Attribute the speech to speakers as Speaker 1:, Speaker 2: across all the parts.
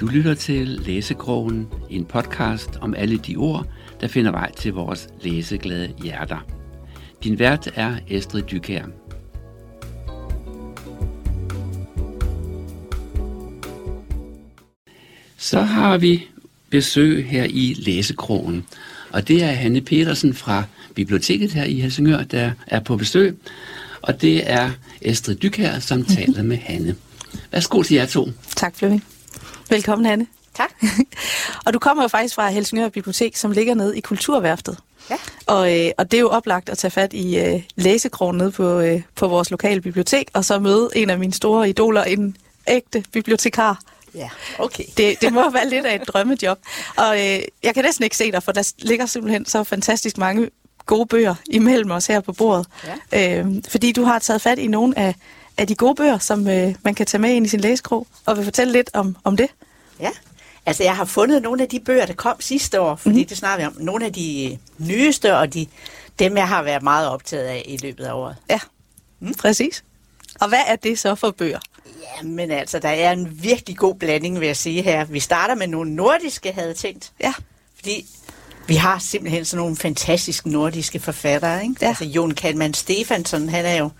Speaker 1: Du lytter til Læsekrogen, en podcast om alle de ord, der finder vej til vores læseglade hjerter. Din vært er Estrid Dykær. Så har vi besøg her i Læsekrogen, og det er Hanne Petersen fra biblioteket her i Helsingør, der er på besøg, og det er Estrid Dykær, som taler med Hanne. Værsgo til jer to.
Speaker 2: Tak, Flemming. Velkommen, Hanne.
Speaker 3: Tak.
Speaker 2: og du kommer jo faktisk fra Helsingør Bibliotek, som ligger nede i Kulturværftet.
Speaker 3: Ja.
Speaker 2: Og, øh, og det er jo oplagt at tage fat i øh, læsekrogen nede på, øh, på vores lokale bibliotek, og så møde en af mine store idoler, en ægte bibliotekar.
Speaker 3: Ja, okay.
Speaker 2: Det, det må være lidt af et drømmejob. Og øh, jeg kan næsten ikke se dig, for der ligger simpelthen så fantastisk mange gode bøger imellem os her på bordet. Ja. Øh, fordi du har taget fat i nogle af, af de gode bøger, som øh, man kan tage med ind i sin læsekrog, og vil fortælle lidt om, om det.
Speaker 3: Ja, altså jeg har fundet nogle af de bøger, der kom sidste år, fordi mm. det snakker vi om. Nogle af de nyeste, og de, dem jeg har været meget optaget af i løbet af året.
Speaker 2: Ja, mm. præcis. Og hvad er det så for bøger?
Speaker 3: Ja, men altså, der er en virkelig god blanding, vil jeg sige her. Vi starter med nogle nordiske, havde tænkt.
Speaker 2: Ja.
Speaker 3: Fordi vi har simpelthen sådan nogle fantastiske nordiske forfattere, ikke?
Speaker 2: Ja.
Speaker 3: Altså, Jon Kalman Stefansson, han er jo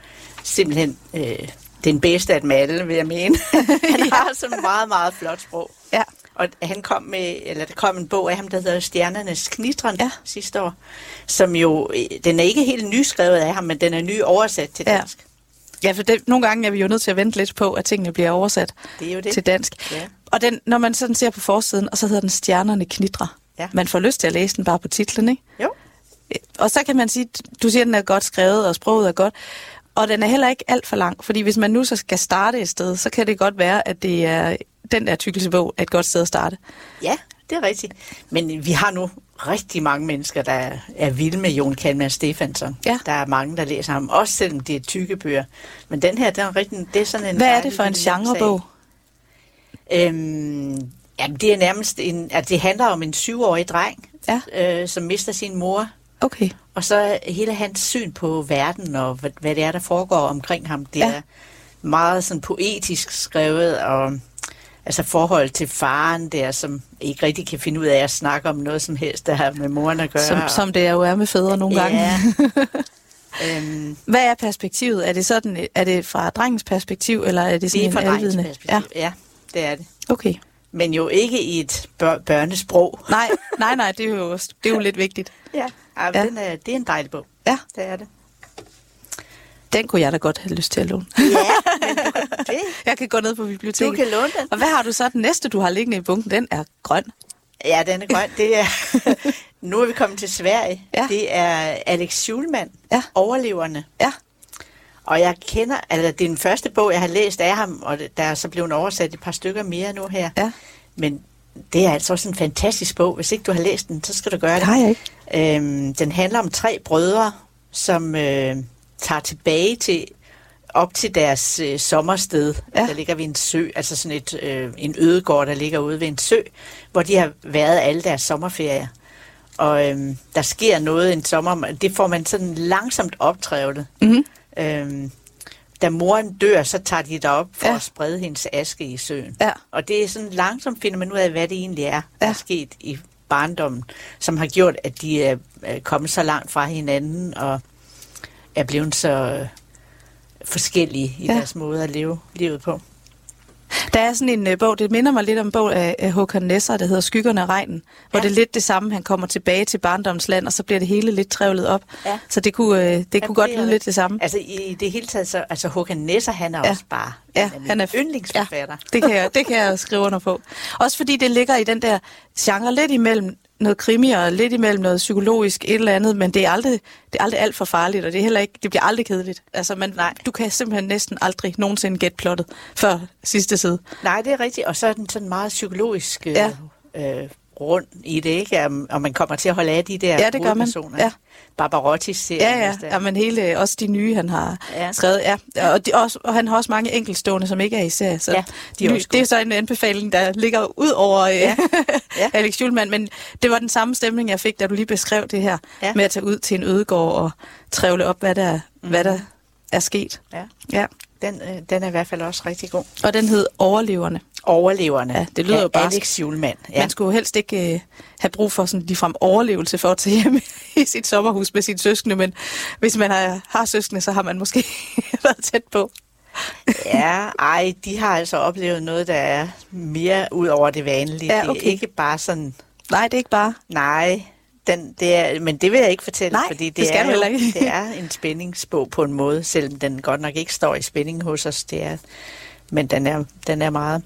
Speaker 3: simpelthen øh, den bedste af dem alle, vil jeg mene. han har sådan et meget, meget flot sprog.
Speaker 2: Ja.
Speaker 3: Og han kom med, eller der kom en bog af ham, der hedder Stjernernes Knitren
Speaker 2: Ja.
Speaker 3: sidste år, som jo, øh, den er ikke helt nyskrevet af ham, men den er ny oversat til
Speaker 2: Ja.
Speaker 3: dansk.
Speaker 2: Ja, for det, nogle gange er vi jo nødt til at vente lidt på, at tingene bliver oversat
Speaker 3: Det er jo det.
Speaker 2: til dansk.
Speaker 3: Ja.
Speaker 2: Og den, når man sådan ser på forsiden, og så hedder den Stjernerne knitrer.
Speaker 3: Ja.
Speaker 2: Man får lyst til at læse den bare på titlen, ikke?
Speaker 3: Jo.
Speaker 2: Og så kan man sige, du siger, at den er godt skrevet, og sproget er godt. Og den er heller ikke alt for lang, fordi hvis man nu så skal starte et sted, så kan det godt være, at det er den der tykkelsebog er et godt sted at starte.
Speaker 3: Ja, det er rigtigt. Men vi har nu rigtig mange mennesker, der er- vilde med Jon Kalman Stefansson.
Speaker 2: Ja.
Speaker 3: Der er mange, der læser ham, også selvom det er tykke bøger. Men den her, den er rigtig, det er sådan en...
Speaker 2: Hvad er det for en genrebog?
Speaker 3: Øhm, jamen, det er nærmest en... Altså, det handler om en syvårig dreng,
Speaker 2: Ja.
Speaker 3: øh, som mister sin mor.
Speaker 2: Okay.
Speaker 3: Og så hele hans syn på verden, og hvad, hvad det er, der foregår omkring ham. Det
Speaker 2: Ja.
Speaker 3: er meget sådan poetisk skrevet, og altså forhold til faren der, som ikke rigtig kan finde ud af at snakke om noget som helst, der har med moren at gøre.
Speaker 2: Som, som det jo er med fædre nogle gange.
Speaker 3: Ja. øhm,
Speaker 2: Hvad er perspektivet? Er det sådan, er det fra drengens perspektiv, eller er det
Speaker 3: det
Speaker 2: sådan
Speaker 3: er fra
Speaker 2: alvidende?
Speaker 3: perspektiv. Ja. ja, det er det.
Speaker 2: Okay.
Speaker 3: Men jo ikke i et bør- børnesprog.
Speaker 2: Nej, nej, nej, det er jo, det er jo lidt vigtigt.
Speaker 3: Ja, ja.
Speaker 2: Ja.
Speaker 3: Den er, det er en dejlig bog.
Speaker 2: Ja,
Speaker 3: Det er det.
Speaker 2: den kunne jeg da godt have lyst til at låne.
Speaker 3: Ja, men du, det,
Speaker 2: Jeg kan gå ned på
Speaker 3: du
Speaker 2: biblioteket.
Speaker 3: kan låne den.
Speaker 2: Og hvad har du så den næste, du har liggende i bunken? Den er grøn.
Speaker 3: Ja, den er grøn. Det er, nu er vi kommet til Sverige.
Speaker 2: Ja.
Speaker 3: Det er Alex Schulman,
Speaker 2: Ja.
Speaker 3: Overleverne.
Speaker 2: Ja,
Speaker 3: Og jeg kender, altså det er den første bog, jeg har læst af ham, og der er så blevet oversat et par stykker mere nu her.
Speaker 2: ja.
Speaker 3: Men det er altså også en fantastisk bog. Hvis ikke du har læst den, så skal du gøre
Speaker 2: Det
Speaker 3: det.
Speaker 2: har jeg ikke.
Speaker 3: Øhm, den handler om tre brødre, som øh, tager tilbage til op til deres øh, sommersted,
Speaker 2: Ja.
Speaker 3: der ligger ved en sø, altså sådan et, øh, en ødegård, der ligger ude ved en sø, hvor de har været alle deres sommerferier. Og øhm, der sker noget en sommer, det får man sådan langsomt optrævlet.
Speaker 2: Mm-hmm.
Speaker 3: Øhm, da moren dør, så tager de derop for
Speaker 2: Ja.
Speaker 3: at sprede hendes aske i søen.
Speaker 2: Ja.
Speaker 3: Og det er sådan langsomt finder man ud af, hvad det egentlig er, der
Speaker 2: Ja.
Speaker 3: er sket i barndommen, som har gjort, at de er kommet så langt fra hinanden og er blevet så øh, forskellige i
Speaker 2: ja.
Speaker 3: deres måde at leve livet på.
Speaker 2: Der er sådan en uh, bog, det minder mig lidt om en bog af, af Håkan Nesser, der hedder Skyggerne af regnen, hvor
Speaker 3: Ja.
Speaker 2: det er lidt det samme, han kommer tilbage til barndommens land, og så bliver det hele lidt trævlet op.
Speaker 3: Ja.
Speaker 2: Så det kunne, uh, det kunne
Speaker 3: det
Speaker 2: godt
Speaker 3: er
Speaker 2: lyde lidt det samme.
Speaker 3: Altså i det hele taget, så, altså Håkan Nesser, han er
Speaker 2: Ja.
Speaker 3: ja. også bare
Speaker 2: Ja,
Speaker 3: en af
Speaker 2: han er
Speaker 3: yndlingsforfatter.
Speaker 2: Det kan, jeg, det kan jeg skrive under på. Også fordi det ligger i den der genre lidt imellem noget krimi og lidt imellem noget psykologisk et eller andet, men det er aldrig, det er aldrig alt for farligt, og det, er heller ikke, det bliver aldrig kedeligt. Altså, man,
Speaker 3: Nej.
Speaker 2: du kan simpelthen næsten aldrig nogensinde gætte plottet før sidste side.
Speaker 3: Nej, det er rigtigt. Og så er den sådan meget psykologisk øh,
Speaker 2: Ja.
Speaker 3: øh, rund i det, ikke? Om, om man kommer til at holde af de der
Speaker 2: Ja, det gør man. Ja.
Speaker 3: Barbarotti serien.
Speaker 2: Ja, ja, ja men hele, også de nye, han har ja. Skrevet. Ja. Og, de, også, og han har også mange enkeltstående, som ikke er i serie. Så
Speaker 3: Ja, de er
Speaker 2: ny- det er så en anbefaling, der ligger ud over ja.
Speaker 3: Ja. Ja.
Speaker 2: Alex Schulman. Men det var den samme stemning, jeg fik, da du lige beskrev det her, ja.
Speaker 3: Ja.
Speaker 2: med at tage ud til en ødegård og trævle op, hvad der, mm. hvad der er sket.
Speaker 3: Ja.
Speaker 2: Ja.
Speaker 3: Den, øh, den er i hvert fald også rigtig god.
Speaker 2: Og den hed Overleverne.
Speaker 3: Overleverne.
Speaker 2: Ja, det lyder
Speaker 3: af
Speaker 2: jo barsk.
Speaker 3: Alex Julemand.
Speaker 2: Ja. Man skulle jo helst ikke øh, have brug for sådan ligefrem overlevelse for at tage hjem i sit sommerhus med sine søskende, men hvis man har, har søskende, så har man måske været tæt på.
Speaker 3: ja, ej, de har altså oplevet noget, der er mere ud over det vanlige.
Speaker 2: Ja,
Speaker 3: Det
Speaker 2: okay.
Speaker 3: er ikke bare sådan,
Speaker 2: Nej, det er ikke bare...
Speaker 3: nej, den, det er, men det vil jeg ikke fortælle,
Speaker 2: Nej,
Speaker 3: fordi det,
Speaker 2: det skal
Speaker 3: er jo,
Speaker 2: ikke.
Speaker 3: det er en spændingsbog på en måde, selvom den godt nok ikke står i spænding hos os. Det er, men den er, den er meget.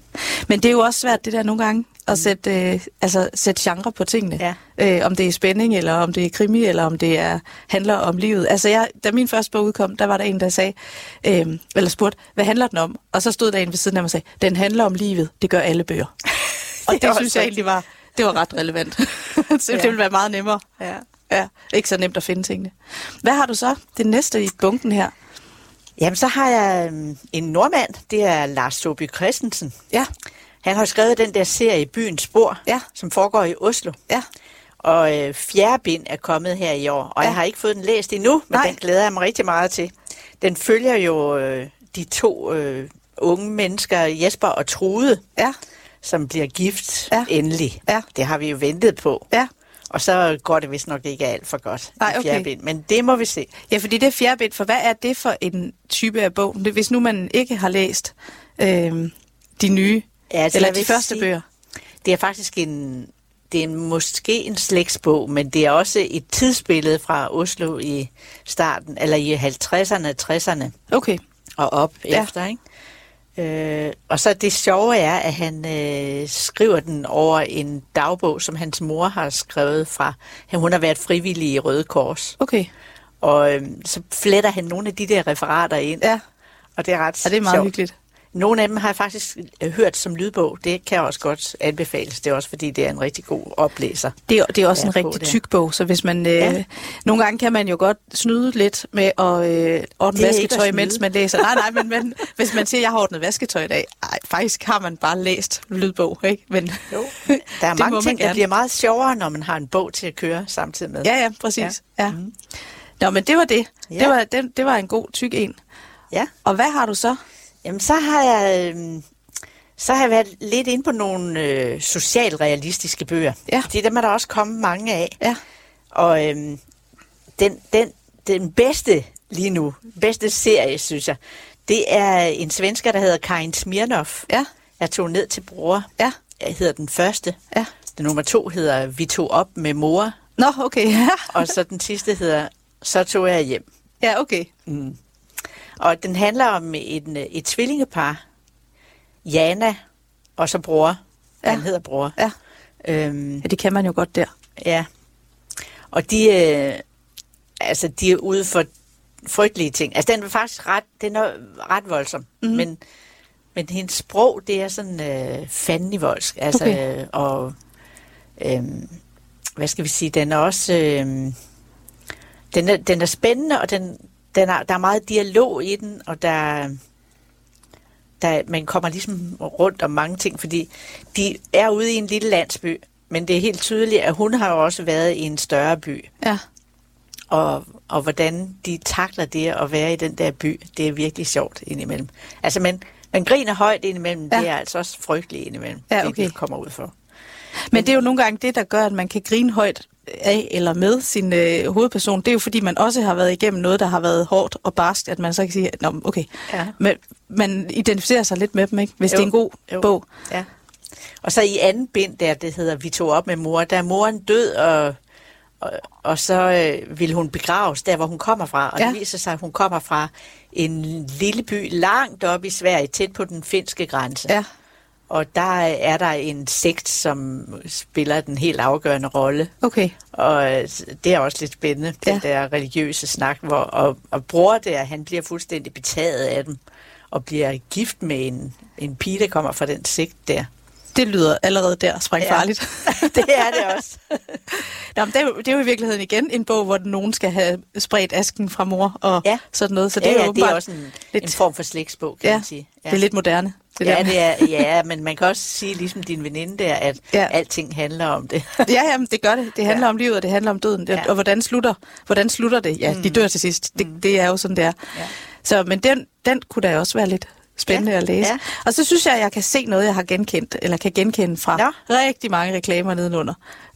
Speaker 2: Men det er jo også svært, det der nogle gange, at sætte, øh, altså, sætte genre på tingene.
Speaker 3: Ja.
Speaker 2: Øh, om det er spænding, eller om det er krimi, eller om det er, handler om livet. Altså, jeg, da min første bog udkom, der var der en, der sagde, øh, eller spurgte, hvad handler den om? Og så stod der en ved siden af mig og sagde, den handler om livet. Det gør alle bøger. og det, det synes jeg egentlig var, det var ret relevant. så
Speaker 3: Ja.
Speaker 2: det ville være meget nemmere.
Speaker 3: Ja.
Speaker 2: Ja, ikke så nemt at finde tingene. Hvad har du så det næste i bunken her?
Speaker 3: Jamen, så har jeg øhm, en nordmand, det er Lars Soby Christensen.
Speaker 2: Ja,
Speaker 3: Han har skrevet den der serie Byens Spor,
Speaker 2: Ja.
Speaker 3: som foregår i Oslo.
Speaker 2: ja.
Speaker 3: Og øh, fjerde bind er kommet her i år, og
Speaker 2: Ja.
Speaker 3: jeg har ikke fået den læst endnu, men.
Speaker 2: Nej.
Speaker 3: den glæder jeg mig rigtig meget til. Den følger jo øh, de to øh, unge mennesker, Jesper og Trude,
Speaker 2: Ja,
Speaker 3: som bliver gift
Speaker 2: Ja.
Speaker 3: endelig.
Speaker 2: Ja.
Speaker 3: Det har vi jo ventet på.
Speaker 2: ja.
Speaker 3: Og så går det vist nok ikke alt for godt
Speaker 2: Nej,
Speaker 3: i
Speaker 2: okay.
Speaker 3: bind, men det må vi se.
Speaker 2: Ja, fordi det er fjerde bind, for hvad er det for en type af bog? Det- Hvis nu man ikke har læst øh, de nye,
Speaker 3: Ja, altså,
Speaker 2: eller de første
Speaker 3: sige-
Speaker 2: bøger.
Speaker 3: Det er faktisk en, det er måske en slægtsbog, men det er også et tidsbillede fra Oslo i starten, eller i 50'erne, 60'erne
Speaker 2: Okay,
Speaker 3: og op
Speaker 2: ja.
Speaker 3: efter, ikke? Øh, og så det sjove er, at han øh, skriver den over en dagbog, som hans mor har skrevet fra. Hun har været frivillig i Røde Kors.
Speaker 2: okay.
Speaker 3: Og øh, så fletter han nogle af de der referater ind.
Speaker 2: Ja,
Speaker 3: Og det er ret
Speaker 2: og det er meget
Speaker 3: sjovt.
Speaker 2: hyggeligt.
Speaker 3: Nogle af dem har jeg faktisk øh, hørt som lydbog. Det kan også godt anbefales. Det er også fordi, det er en rigtig god oplæser.
Speaker 2: Det er, det er også
Speaker 3: Ja,
Speaker 2: en rigtig
Speaker 3: det.
Speaker 2: tyk bog, så hvis man... Øh,
Speaker 3: Ja.
Speaker 2: Nogle gange kan man jo godt snyde lidt med at øh, ordne vasketøj, mens man læser. Nej, nej, men, men hvis man siger, at jeg har ordnet vasketøj i dag, ej, faktisk har man bare læst lydbog, ikke? Men,
Speaker 3: Jo. Der er mange
Speaker 2: man
Speaker 3: ting, der bliver meget sjovere, når man har en bog til at køre samtidig med.
Speaker 2: ja, ja, præcis. Ja. Ja.
Speaker 3: Mhm.
Speaker 2: Nå, men det var det.
Speaker 3: Ja.
Speaker 2: Det, var, det, det var en god tyk en.
Speaker 3: ja.
Speaker 2: Og hvad har du så?
Speaker 3: Jamen, så har jeg... Øh, så har jeg været lidt inde på nogle øh, socialrealistiske bøger.
Speaker 2: Ja.
Speaker 3: Det dem er der også kommet mange af.
Speaker 2: Ja.
Speaker 3: Og øhm, den, den, den bedste lige nu, bedste serie, synes jeg, det er en svensker, der hedder Karin Smirnoff.
Speaker 2: Ja,
Speaker 3: Jeg tog ned til bror.
Speaker 2: ja,
Speaker 3: Jeg hedder den første.
Speaker 2: ja.
Speaker 3: Den nummer to hedder Vi tog op med mor.
Speaker 2: Nå, okay. Ja,
Speaker 3: Og så den sidste hedder Så tog jeg hjem.
Speaker 2: ja okay.
Speaker 3: Mm. Og den handler om et, et tvillingepar. Jana og så bror.
Speaker 2: Ja.
Speaker 3: Han hedder bror.
Speaker 2: Ja.
Speaker 3: Øhm,
Speaker 2: ja, det kan man jo godt der.
Speaker 3: Ja. Og de, øh, altså, de er ude for frygtelige ting. Altså, den er faktisk ret, den er ret voldsom.
Speaker 2: Mhm.
Speaker 3: Mm. Men, men hendes sprog, det er sådan øh, fandenivoldsk. Altså,
Speaker 2: okay.
Speaker 3: øh, og øh, hvad skal vi sige, den er også, øh, den, er, den er spændende, og den, den er, der er meget dialog i den, og der, der, man kommer ligesom rundt om mange ting, fordi de er ude i en lille landsby, men det er helt tydeligt, at hun har jo også været i en større by.
Speaker 2: Ja.
Speaker 3: Og, og hvordan de takler det at være i den der by, det er virkelig sjovt indimellem. Altså, man, man griner højt indimellem,
Speaker 2: Ja.
Speaker 3: det er altså også frygteligt indimellem,
Speaker 2: Ja, okay.
Speaker 3: det de kommer ud for.
Speaker 2: Men det er jo nogle gange det, der gør, at man kan grine højt af eller med sin øh, hovedperson. Det er jo fordi, man også har været igennem noget, der har været hårdt og barskt, at man så kan sige, Nå, okay,
Speaker 3: Ja.
Speaker 2: men man identificerer sig lidt med dem, ikke? hvis
Speaker 3: Jo,
Speaker 2: det er en god
Speaker 3: jo.
Speaker 2: bog.
Speaker 3: Ja. Og så i anden bind, der det hedder Vi tog op med mor, der er moren død, og, og, og så øh, vil hun begraves der, hvor hun kommer fra. Og
Speaker 2: Ja.
Speaker 3: det viser sig, at hun kommer fra en lille by langt op i Sverige, tæt på den finske grænse.
Speaker 2: Ja.
Speaker 3: Og der er der en sekt, som spiller den helt afgørende rolle.
Speaker 2: Okay.
Speaker 3: Og det er også lidt spændende, den
Speaker 2: Ja.
Speaker 3: der religiøse snak, hvor, og, og bror der, han bliver fuldstændig betaget af dem, og bliver gift med en, en pige, der kommer fra den sigt der.
Speaker 2: Det lyder allerede der sprængfarligt.
Speaker 3: det er det også.
Speaker 2: Nå, men det, er jo, det er jo i virkeligheden igen en bog, hvor nogen skal have spredt asken fra mor og
Speaker 3: Ja.
Speaker 2: sådan noget. Så det
Speaker 3: ja,
Speaker 2: er jo
Speaker 3: ja, det er også en,
Speaker 2: lidt-
Speaker 3: en form for slægtsbog, kan
Speaker 2: ja,
Speaker 3: man sige.
Speaker 2: det er lidt moderne. Det
Speaker 3: ja,
Speaker 2: der.
Speaker 3: det er, ja, men man kan også sige, ligesom din veninde der, at
Speaker 2: Ja.
Speaker 3: ja. alting handler om det.
Speaker 2: Ja, jamen, det gør det. Det handler ja.
Speaker 3: Ja.
Speaker 2: om livet, og det handler om døden. Ja.
Speaker 3: Ja.
Speaker 2: Og hvordan slutter, hvordan slutter det? Ja, mm. de dør til sidst. Det, det er jo sådan, det er.
Speaker 3: Ja.
Speaker 2: Så, men den, den kunne da også være lidt spændende
Speaker 3: Ja,
Speaker 2: at læse.
Speaker 3: ja.
Speaker 2: Og så synes jeg, at jeg kan se noget, jeg har genkendt, eller kan genkende fra
Speaker 3: Nå.
Speaker 2: rigtig mange reklamer nedenunder.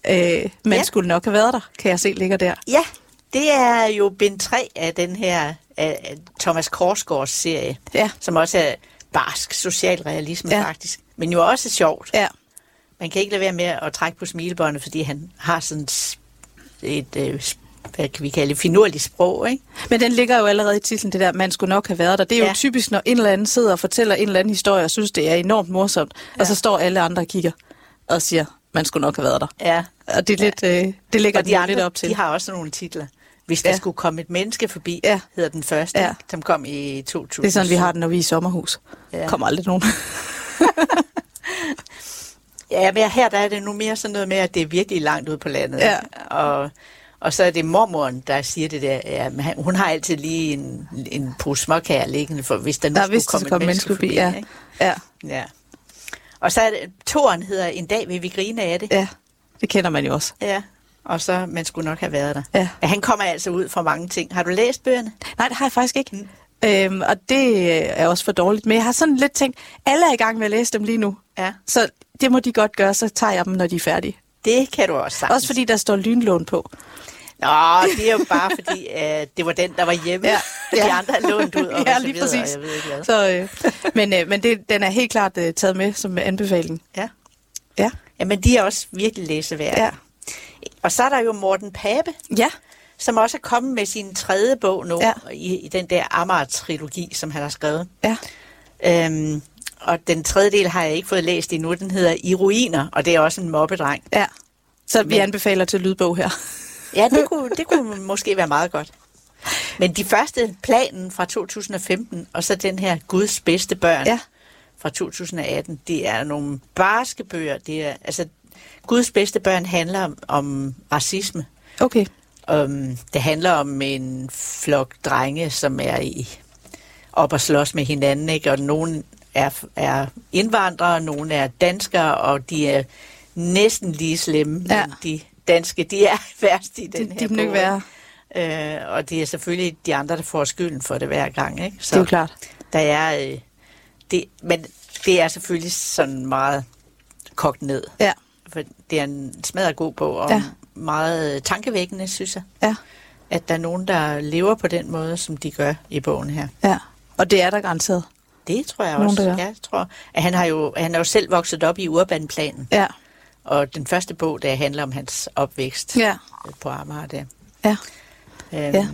Speaker 2: Øh, man
Speaker 3: Ja.
Speaker 2: skulle nok have været der, kan jeg se ligger der.
Speaker 3: Ja, det er jo bind 3 af den her af af Thomas Korsgaards serie,
Speaker 2: Ja.
Speaker 3: som også er barsk socialrealisme
Speaker 2: Ja.
Speaker 3: ja. faktisk, men jo også sjovt.
Speaker 2: Ja,
Speaker 3: Man kan ikke lade være med at trække på smilebåndet, fordi han har sådan et, øh, hvad kan vi kalde det, finurligt sprog, ikke?
Speaker 2: men den ligger jo allerede i titlen, det der, man skulle nok have været der. Det er jo
Speaker 3: Ja.
Speaker 2: typisk, når en eller anden sidder og fortæller en eller anden historie, og synes, det er enormt morsomt, ja. og så står alle andre og kigger og siger, man skulle nok have været der.
Speaker 3: Ja.
Speaker 2: Og det, er lidt, øh, det ligger
Speaker 3: Og
Speaker 2: de jo
Speaker 3: andre,
Speaker 2: lidt op til.
Speaker 3: de har også nogle titler. Hvis der
Speaker 2: Ja.
Speaker 3: skulle komme et menneske forbi,
Speaker 2: Ja.
Speaker 3: hedder den første,
Speaker 2: Ja.
Speaker 3: som kom i 2000.
Speaker 2: Det er sådan, vi har den, når vi er i sommerhus. Ja. Kommer aldrig nogen.
Speaker 3: Ja, men her der er det nu mere sådan noget med, at det er virkelig langt ude på landet.
Speaker 2: Ja.
Speaker 3: Og, og så er det mormoren, der siger det der. Ja, men hun har altid lige en, en pose småkager liggende, for hvis der nu
Speaker 2: Der
Speaker 3: skulle
Speaker 2: hvis der
Speaker 3: komme et
Speaker 2: menneske
Speaker 3: menneske
Speaker 2: forbi. Ja.
Speaker 3: ikke?
Speaker 2: ja,
Speaker 3: ja. Og så er det, toren hedder En dag vil vi grine af det.
Speaker 2: ja, det kender man jo også.
Speaker 3: Ja. Og så, man skulle nok have været der.
Speaker 2: Ja.
Speaker 3: ja. Han kommer altså ud for mange ting. Har du læst bøgerne?
Speaker 2: Nej, det har jeg faktisk ikke. Mm. Øhm, og det øh, er også for dårligt. Men jeg har sådan lidt tænkt, alle er i gang med at læse dem lige nu.
Speaker 3: Ja.
Speaker 2: Så det må de godt gøre, så tager jeg dem, når de er færdige.
Speaker 3: Det kan du også sagtens.
Speaker 2: Også fordi der står lynlån på.
Speaker 3: Nå, det er jo bare fordi, uh, det var den, der var hjemme.
Speaker 2: Ja.
Speaker 3: De andre er lånt ud. Og
Speaker 2: ja, lige
Speaker 3: videre,
Speaker 2: præcis.
Speaker 3: Jeg ved ikke hvad.
Speaker 2: Så, øh, men øh, men det, den er helt klart øh, taget med som anbefaling.
Speaker 3: Ja.
Speaker 2: Ja.
Speaker 3: Jamen, de er også virkelig læseværdige.
Speaker 2: Ja.
Speaker 3: Og så er der jo Morten Pape,
Speaker 2: Ja.
Speaker 3: som også er kommet med sin tredje bog nu,
Speaker 2: Ja.
Speaker 3: i, i den der Amager-trilogi, som han har skrevet.
Speaker 2: Ja.
Speaker 3: Øhm, og den tredje del har jeg ikke fået læst endnu. Den hedder I ruiner, og det er også en mobbedreng.
Speaker 2: Ja. Så vi
Speaker 3: Men-
Speaker 2: anbefaler til lydbog her.
Speaker 3: Ja, det kunne, det kunne måske være meget godt. Men de første planen fra 2015, og så den her Guds bedste børn
Speaker 2: Ja.
Speaker 3: fra 2018, det er nogle barske bøger. Det er, altså, Guds bedste børn handler om, om racisme.
Speaker 2: Okay.
Speaker 3: Um, det handler om en flok drenge, som er i op og slås med hinanden, ikke? og nogen er, er indvandrere, nogen er danskere, og de er næsten lige slemme,
Speaker 2: Ja.
Speaker 3: men de danske, de er værst i den
Speaker 2: De,
Speaker 3: her
Speaker 2: de må ikke være.
Speaker 3: Øh, og det er selvfølgelig de andre, der får skylden for det hver gang. Ikke?
Speaker 2: Det er jo klart.
Speaker 3: Der er, øh, det, men det er selvfølgelig sådan meget kogt ned.
Speaker 2: Ja.
Speaker 3: For det er en smadret god bog, og
Speaker 2: Ja.
Speaker 3: meget tankevækkende, synes jeg.
Speaker 2: Ja.
Speaker 3: At der er nogen, der lever på den måde, som de gør i bogen her.
Speaker 2: Ja. Og det er der garanteret.
Speaker 3: Det tror jeg
Speaker 2: Nogen,
Speaker 3: også. Ja, jeg tror. At han, har jo, han er jo selv vokset op i urbanplanen.
Speaker 2: Ja.
Speaker 3: Og den første bog, der handler om hans opvækst
Speaker 2: Ja.
Speaker 3: på Amager der.
Speaker 2: Ja.
Speaker 3: Øhm,
Speaker 2: Ja.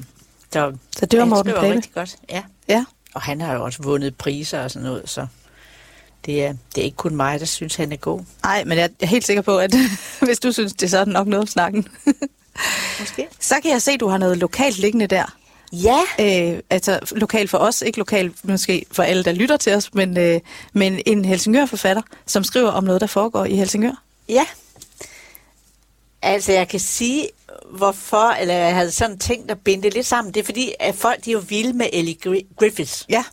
Speaker 3: Så,
Speaker 2: Så det var Morten Pape.
Speaker 3: rigtig godt. Ja.
Speaker 2: Ja.
Speaker 3: Og han har jo også vundet priser og sådan noget, så det er, det er ikke kun mig, der synes, han er god.
Speaker 2: Nej, men jeg er helt sikker på, at hvis du synes, det er så det nok noget om snakken.
Speaker 3: Måske.
Speaker 2: så kan jeg se, at du har noget lokalt liggende der.
Speaker 3: Ja,
Speaker 2: Øh, altså lokalt for os, ikke lokalt måske for alle, der lytter til os, men, øh, men en Helsingør-forfatter, som skriver om noget, der foregår i Helsingør.
Speaker 3: ja. Altså, jeg kan sige, hvorfor, eller jeg havde sådan tænkt at binde det lidt sammen. Det er fordi, at folk de er jo vilde med Ellie Gri- Griffiths.
Speaker 2: Ja,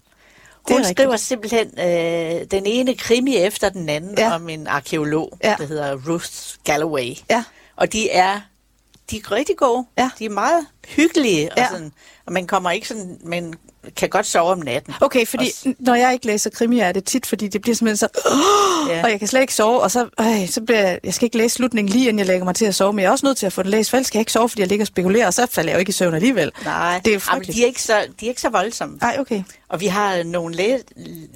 Speaker 3: Hun
Speaker 2: rigtigt.
Speaker 3: skriver simpelthen øh, den ene krimi efter den anden
Speaker 2: Ja.
Speaker 3: ja. om en arkeolog,
Speaker 2: Ja.
Speaker 3: ja. der hedder Ruth Galloway.
Speaker 2: Ja.
Speaker 3: Og de er, de er rigtig gode.
Speaker 2: Ja.
Speaker 3: De er meget hyggelige.
Speaker 2: Ja.
Speaker 3: Og, sådan, og man kommer ikke sådan, man kan godt sove om natten.
Speaker 2: Okay, fordi
Speaker 3: Også-
Speaker 2: når jeg ikke læser krimier, er det tit, fordi det bliver simpelthen så...
Speaker 3: Ja.
Speaker 2: Og jeg kan slet ikke sove, og så, øh, så bliver jeg, jeg skal ikke læse slutningen lige, inden jeg lægger mig til at sove, men jeg er også nødt til at få den læst, for ellers skal jeg ikke sove, fordi jeg ligger og spekulerer, og så falder jeg jo ikke i søvn alligevel.
Speaker 3: Nej,
Speaker 2: Det er jo
Speaker 3: Jamen, de, er ikke så, de er ikke så voldsomme.
Speaker 2: Nej, okay.
Speaker 3: Og vi har nogle læ-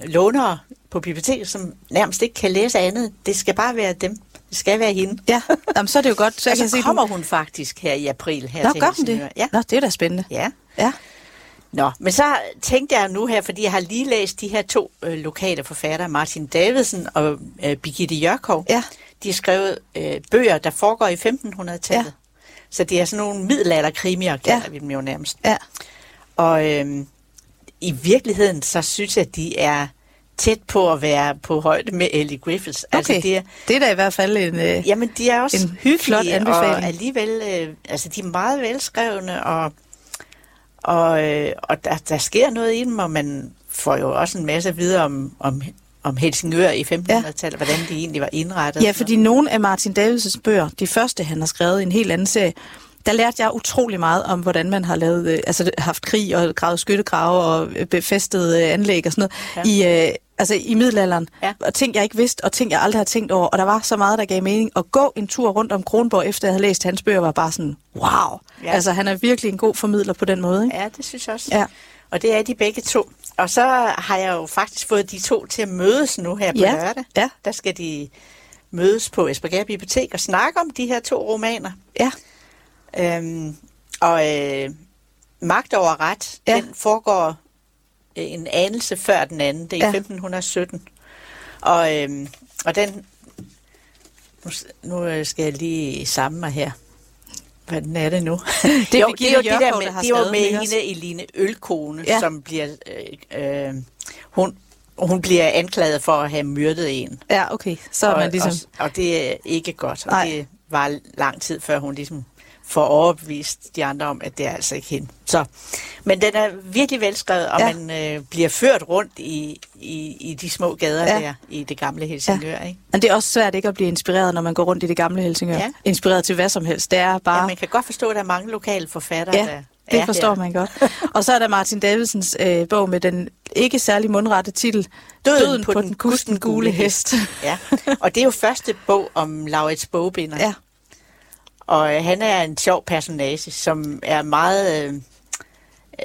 Speaker 3: lånere på biblioteket, som nærmest ikke kan læse andet. Det skal bare være dem. Det skal være hende.
Speaker 2: Ja, Jamen, så er det jo godt. Så jeg
Speaker 3: Og
Speaker 2: kan se,
Speaker 3: kommer
Speaker 2: du...
Speaker 3: hun faktisk her i april. Her
Speaker 2: Nå,
Speaker 3: til
Speaker 2: gør hun det?
Speaker 3: Ja.
Speaker 2: Nå, det er da spændende.
Speaker 3: ja.
Speaker 2: Ja.
Speaker 3: Nå, men så tænkte jeg nu her, fordi jeg har lige læst de her to øh, lokale forfattere, Martin Davidsen og øh, Birgitte Jørkov.
Speaker 2: Ja.
Speaker 3: De har skrevet øh, bøger, der foregår i 1500-tallet.
Speaker 2: Ja.
Speaker 3: Så det er sådan nogle middelalderkrimier, kalder
Speaker 2: Ja.
Speaker 3: vi dem jo nærmest.
Speaker 2: Ja.
Speaker 3: Og øhm, i virkeligheden, så synes jeg, at de er tæt på at være på højde med Ellie Griffiths.
Speaker 2: Okay.
Speaker 3: Altså, det er,
Speaker 2: Det er da i hvert fald en... Øh...
Speaker 3: jamen, de er også
Speaker 2: en
Speaker 3: hyggelige,
Speaker 2: flot anbefaling.
Speaker 3: og alligevel, øh, altså, de er meget velskrevne, og, og, øh, og der, der sker noget i dem, og man får jo også en masse at vide om, om, om Helsingør i 1500-tallet, hvordan de egentlig var indrettet.
Speaker 2: Ja, fordi nogle af Martin Davids' bøger, de første han har skrevet i en helt anden serie, der lærte jeg utrolig meget om, hvordan man har lavet, øh, altså haft krig og gravet skyttegrave og øh, befæstet øh, anlæg og sådan noget ja. i, altså i middelalderen.
Speaker 3: Ja.
Speaker 2: Og ting, jeg ikke vidste, og ting, jeg aldrig har tænkt over. Og der var så meget, der gav mening. At gå en tur rundt om Kronborg, efter jeg havde læst hans bøger, var bare sådan, wow.
Speaker 3: Ja.
Speaker 2: Altså, han er virkelig en god formidler på den måde, ikke?
Speaker 3: Ja, det synes jeg også.
Speaker 2: Ja.
Speaker 3: Og det er de begge to. Og så har jeg jo faktisk fået de to til at mødes nu her på
Speaker 2: Ja,
Speaker 3: lørdag.
Speaker 2: ja.
Speaker 3: Der skal de mødes på Esbjerg Bibliotek og snakke om de her to romaner.
Speaker 2: Ja,
Speaker 3: Øhm, og øh, Magt over ret,
Speaker 2: Ja.
Speaker 3: den foregår en anelse før den anden. Det er i
Speaker 2: Ja.
Speaker 3: 1517. Og, øhm, og den... Nu, nu øh, skal jeg lige samle mig her. Hvordan er det nu?
Speaker 2: Det er
Speaker 3: jo, det er jo det der med, det var med hende Eline Ølkone,
Speaker 2: ja.
Speaker 3: som bliver... Øh, øh, hun, hun bliver anklaget for at have myrdet en.
Speaker 2: ja okay. Så er man ligesom...
Speaker 3: og, og det er ikke godt. Og
Speaker 2: Nej.
Speaker 3: det var lang tid, før hun ligesom får overbevist de andre om, at det er altså ikke hende. Så, men den er virkelig velskrevet, og
Speaker 2: Ja.
Speaker 3: man øh, bliver ført rundt i, i, i de små gader
Speaker 2: ja.
Speaker 3: der i det gamle Helsingør. Ja. Ikke?
Speaker 2: Men det er også svært ikke at blive inspireret, når man går rundt i det gamle Helsingør.
Speaker 3: Ja.
Speaker 2: Inspireret til hvad som helst. Det er bare...
Speaker 3: Ja, man kan godt forstå, at der er mange lokale forfattere,
Speaker 2: Ja,
Speaker 3: der
Speaker 2: det
Speaker 3: er
Speaker 2: forstår
Speaker 3: her.
Speaker 2: man godt. Og så er der Martin Davidsens øh, bog med den ikke særlig mundrette titel, Døden, Døden på, på den kusten gule hest.
Speaker 3: Ja, og det er jo første bog om Laurits bogbinder.
Speaker 2: ja,
Speaker 3: Og øh, han er en sjov personage, som er meget øh,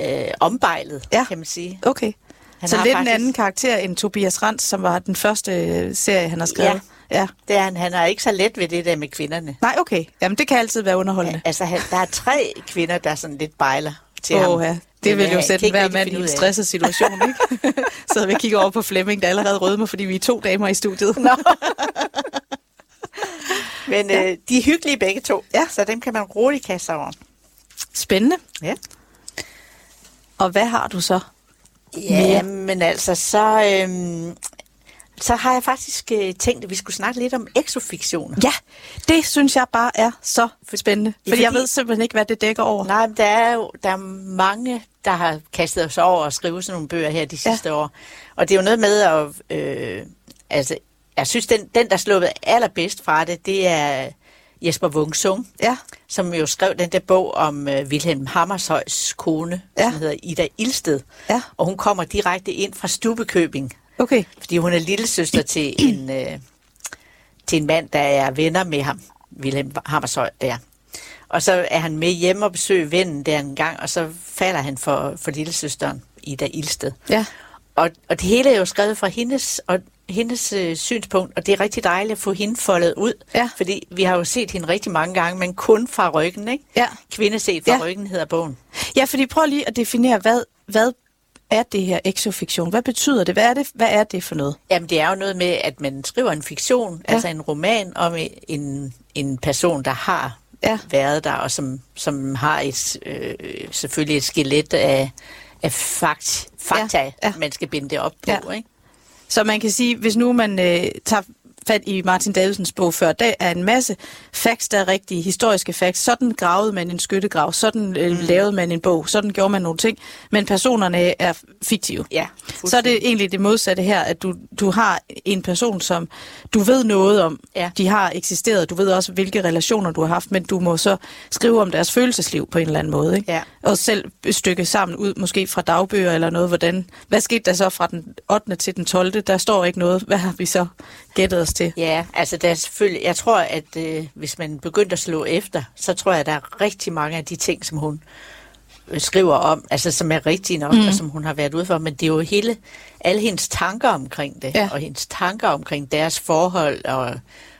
Speaker 3: øh, ombejlet,
Speaker 2: Ja.
Speaker 3: kan man sige.
Speaker 2: okay.
Speaker 3: Han
Speaker 2: så lidt en
Speaker 3: faktisk-
Speaker 2: anden karakter end Tobias Rans, som var den første øh, serie, han har skrevet.
Speaker 3: Ja.
Speaker 2: Ja.
Speaker 3: Det er han, han er ikke så let ved det der med kvinderne.
Speaker 2: Nej, okay. Jamen, det kan altid være underholdende.
Speaker 3: Altså, han, der er tre kvinder, der sådan lidt bejler til
Speaker 2: Åh,
Speaker 3: ham.
Speaker 2: ja. Det
Speaker 3: Men,
Speaker 2: vil
Speaker 3: øh,
Speaker 2: jo
Speaker 3: han
Speaker 2: sætte hver mand i en stresset situation, ikke? så vi kigger over på Flemming, der allerede rødmer, fordi vi er to damer i studiet.
Speaker 3: Nå. Men øh, de er hyggelige begge to,
Speaker 2: Ja.
Speaker 3: så dem kan man roligt kaste over.
Speaker 2: Spændende.
Speaker 3: Ja.
Speaker 2: Og hvad har du så?
Speaker 3: Ja, men altså, så, øhm, så har jeg faktisk øh, tænkt, at vi skulle snakke lidt om exofiktioner.
Speaker 2: Ja, det synes jeg bare er så spændende.
Speaker 3: Ja,
Speaker 2: Fordi jeg ved simpelthen ikke, hvad det dækker over.
Speaker 3: Nej, men der er jo der er mange, der har kastet sig over at skrive sådan nogle bøger her de sidste ja. år. Og det er jo noget med at... Øh, altså, jeg synes, den, den, der slået allerbedst fra det, det er Jesper Wung Sung,
Speaker 2: Ja,
Speaker 3: som jo skrev den der bog om øh, Wilhelm Hammershøjs kone,
Speaker 2: ja.
Speaker 3: som hedder Ida Ilsted.
Speaker 2: Ja.
Speaker 3: Og hun kommer direkte ind fra Stubekøbing,
Speaker 2: okay.
Speaker 3: fordi hun er lillesøster til en, øh, til en mand, der er venner med ham, Wilhelm Hammershøj der. Og så er han med hjemme og besøger vennen der en gang, og så falder han for, for lillesøsteren, Ida Ilsted.
Speaker 2: Ja,
Speaker 3: Og, og det hele er jo skrevet fra hendes, og hendes øh, synspunkt, og det er rigtig dejligt at få hende foldet ud.
Speaker 2: Ja.
Speaker 3: Fordi vi har jo set hende rigtig mange gange, men kun fra ryggen, ikke?
Speaker 2: Ja.
Speaker 3: Kvinde set fra
Speaker 2: ja.
Speaker 3: ryggen hedder bogen.
Speaker 2: ja fordi prøv lige at definere, hvad, hvad er det her exofiktion? Hvad betyder det? Hvad er det, hvad er det for noget?
Speaker 3: Jamen, det er jo noget med, at man skriver en fiktion,
Speaker 2: Ja.
Speaker 3: altså en roman om en, en person, der har
Speaker 2: Ja.
Speaker 3: været der, og som, som har et, øh, selvfølgelig et skelet af, af fakt, fakta,
Speaker 2: ja.
Speaker 3: Ja. man skal binde det op på,
Speaker 2: Ja.
Speaker 3: ikke?
Speaker 2: Så man kan sige, hvis nu man øh, tager fat i Martin Davidsens bog før, der er en masse facts, der er rigtige, historiske facts. Sådan gravede man en skyttegrav, sådan øh, mm. lavede man en bog, sådan gjorde man nogle ting, men personerne er fiktive.
Speaker 3: Ja,
Speaker 2: Så er det egentlig det modsatte her, at du, du har en person, som du ved noget om.
Speaker 3: Ja.
Speaker 2: De har eksisteret, du ved også, hvilke relationer du har haft, men du må så skrive om deres følelsesliv på en eller anden måde. Ikke?
Speaker 3: Ja.
Speaker 2: Og selv stykke sammen ud, måske fra dagbøger eller noget. Hvordan, hvad skete der så fra den 8. til den 12. Der står ikke noget. Hvad har vi så gættet os til?
Speaker 3: Ja, altså der er selvfølgelig, jeg tror, at øh, hvis man begyndte at slå efter, så tror jeg, at der er rigtig mange af de ting, som hun øh, skriver om, altså som er rigtige nok, mm. og som hun har været ude for, men det er jo hele, alle hendes tanker omkring det,
Speaker 2: Ja.
Speaker 3: og hendes tanker omkring deres forhold og,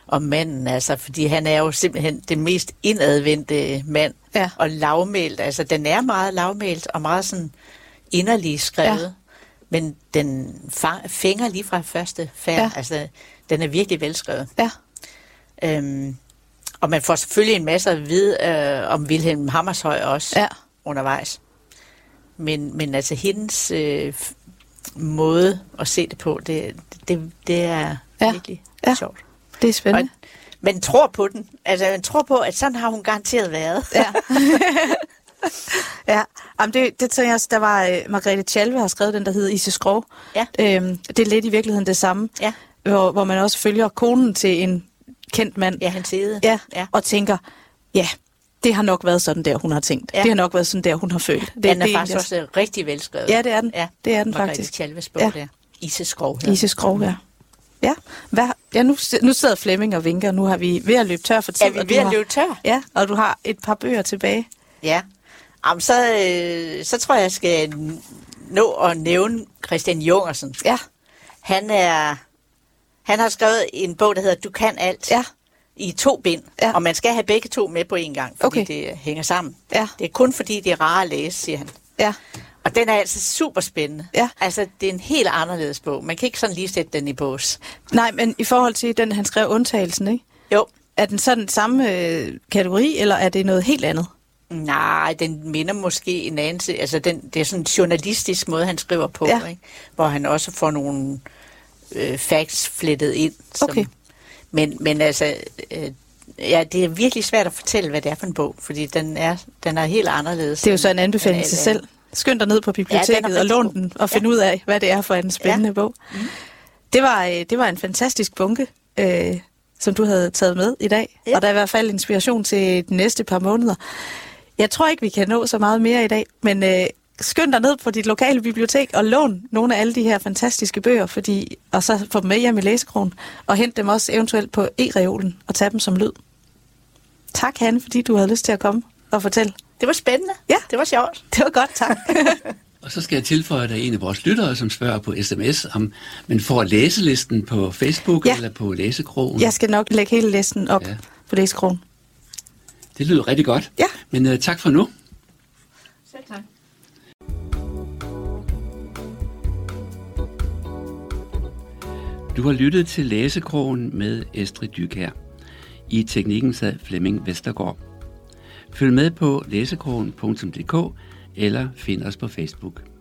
Speaker 3: og manden, altså, fordi han er jo simpelthen den mest indadvendte mand,
Speaker 2: Ja.
Speaker 3: og lavmælt, altså den er meget lavmælt og meget sådan inderlig skrevet,
Speaker 2: Ja.
Speaker 3: men den fænger lige fra første færd,
Speaker 2: ja.
Speaker 3: altså den er virkelig velskrevet.
Speaker 2: Ja.
Speaker 3: Øhm, og man får selvfølgelig en masse at vide øh, om Wilhelm Hammershøj også
Speaker 2: Ja.
Speaker 3: undervejs. Men, men altså hendes øh, måde at se det på, det, det, det er
Speaker 2: Ja.
Speaker 3: virkelig
Speaker 2: Ja.
Speaker 3: sjovt.
Speaker 2: Det er
Speaker 3: Og
Speaker 2: spændende.
Speaker 3: man tror på den. Altså man tror på, at sådan har hun garanteret været.
Speaker 2: Ja. ja, Jamen, det, det tænker jeg også, der var øh, Margrethe Tjalve har skrevet den, der hedder Ise Skrov.
Speaker 3: Ja.
Speaker 2: Øhm, det er lidt i virkeligheden det samme,
Speaker 3: Ja.
Speaker 2: Hvor, hvor man også følger konen til en kendt mand.
Speaker 3: Ja, han sidder.
Speaker 2: Ja,
Speaker 3: ja.
Speaker 2: og tænker, ja, det har nok været sådan der, hun har tænkt. Ja. Det har nok været sådan der, hun har følt. Det,
Speaker 3: Den er
Speaker 2: det
Speaker 3: faktisk også rigtig velskrevet.
Speaker 2: Ja, det er den.
Speaker 3: Ja,
Speaker 2: Det er den
Speaker 3: Margrethe
Speaker 2: faktisk.
Speaker 3: Chalves bog
Speaker 2: Ja.
Speaker 3: der. Iseskov her.
Speaker 2: Lise Skrov, ja. Ja, Hvad, ja nu, nu sidder Flemming og vinker. Nu har vi ved at løbe tør for tid.
Speaker 3: Er vi ved at
Speaker 2: har-
Speaker 3: løbe tør?
Speaker 2: Ja, og du har et par bøger tilbage.
Speaker 3: Ja. Jamen, så, øh, så tror jeg, jeg skal nå at nævne Christian Jungersen.
Speaker 2: Ja,
Speaker 3: Han er... Han har skrevet en bog, der hedder Du kan alt.
Speaker 2: ja,
Speaker 3: I to bind.
Speaker 2: Ja.
Speaker 3: Og man skal have begge to med på en gang, fordi
Speaker 2: Okay.
Speaker 3: det hænger sammen.
Speaker 2: Ja.
Speaker 3: Det er kun fordi, det er rart at læse, siger han.
Speaker 2: ja.
Speaker 3: Og den er altså super spændende.
Speaker 2: Ja.
Speaker 3: Altså, det er en helt anderledes bog. Man kan ikke sådan lige sætte den i bås.
Speaker 2: Nej, men i forhold til den, han skrev undtagelsen, ikke?
Speaker 3: Jo,
Speaker 2: Er den sådan samme øh, kategori, eller er det noget helt andet?
Speaker 3: Nej, den minder måske en anelse. Altså, den, det er sådan en journalistisk måde, han skriver på,
Speaker 2: Ja.
Speaker 3: ikke? hvor han også får nogle øh, facts flettet ind. Som,
Speaker 2: Okay.
Speaker 3: Men, men altså, øh, ja, det er virkelig svært at fortælle, hvad det er for en bog, fordi den er, den er helt anderledes.
Speaker 2: Det er jo så en anbefaling til selv. Skynd dig ned på biblioteket
Speaker 3: rigtig
Speaker 2: og lån
Speaker 3: god.
Speaker 2: den og find ud af, hvad det er for en spændende
Speaker 3: Ja.
Speaker 2: bog. Det, var, øh, det var en fantastisk bunke, øh, som du havde taget med i dag.
Speaker 3: Ja.
Speaker 2: Og der er i hvert fald inspiration til de næste par måneder. Jeg tror ikke, vi kan nå så meget mere i dag, men øh, skynd dig ned på dit lokale bibliotek og lån nogle af alle de her fantastiske bøger, fordi, og så få dem med hjem i læsekronen, og hent dem også eventuelt på e-reolen og tage dem som lyd. Tak, Hanne, fordi du havde lyst til at komme og fortælle.
Speaker 3: Det var spændende.
Speaker 2: Ja.
Speaker 3: Det var sjovt.
Speaker 2: Det var godt, tak.
Speaker 1: Og så skal jeg tilføje, at der er en af vores lyttere, som spørger på sms, om man får læselisten på Facebook
Speaker 2: Ja.
Speaker 1: eller på læsekrogen.
Speaker 2: Jeg skal nok lægge hele listen op ja. På læsekrogen.
Speaker 1: Det lyder rigtig godt.
Speaker 2: Ja.
Speaker 1: Men uh, tak for nu. Du har lyttet til Læsekrogen med Estrid Dykær. I teknikken sad Flemming Vestergaard. Følg med på læsekrogen.dk eller find os på Facebook.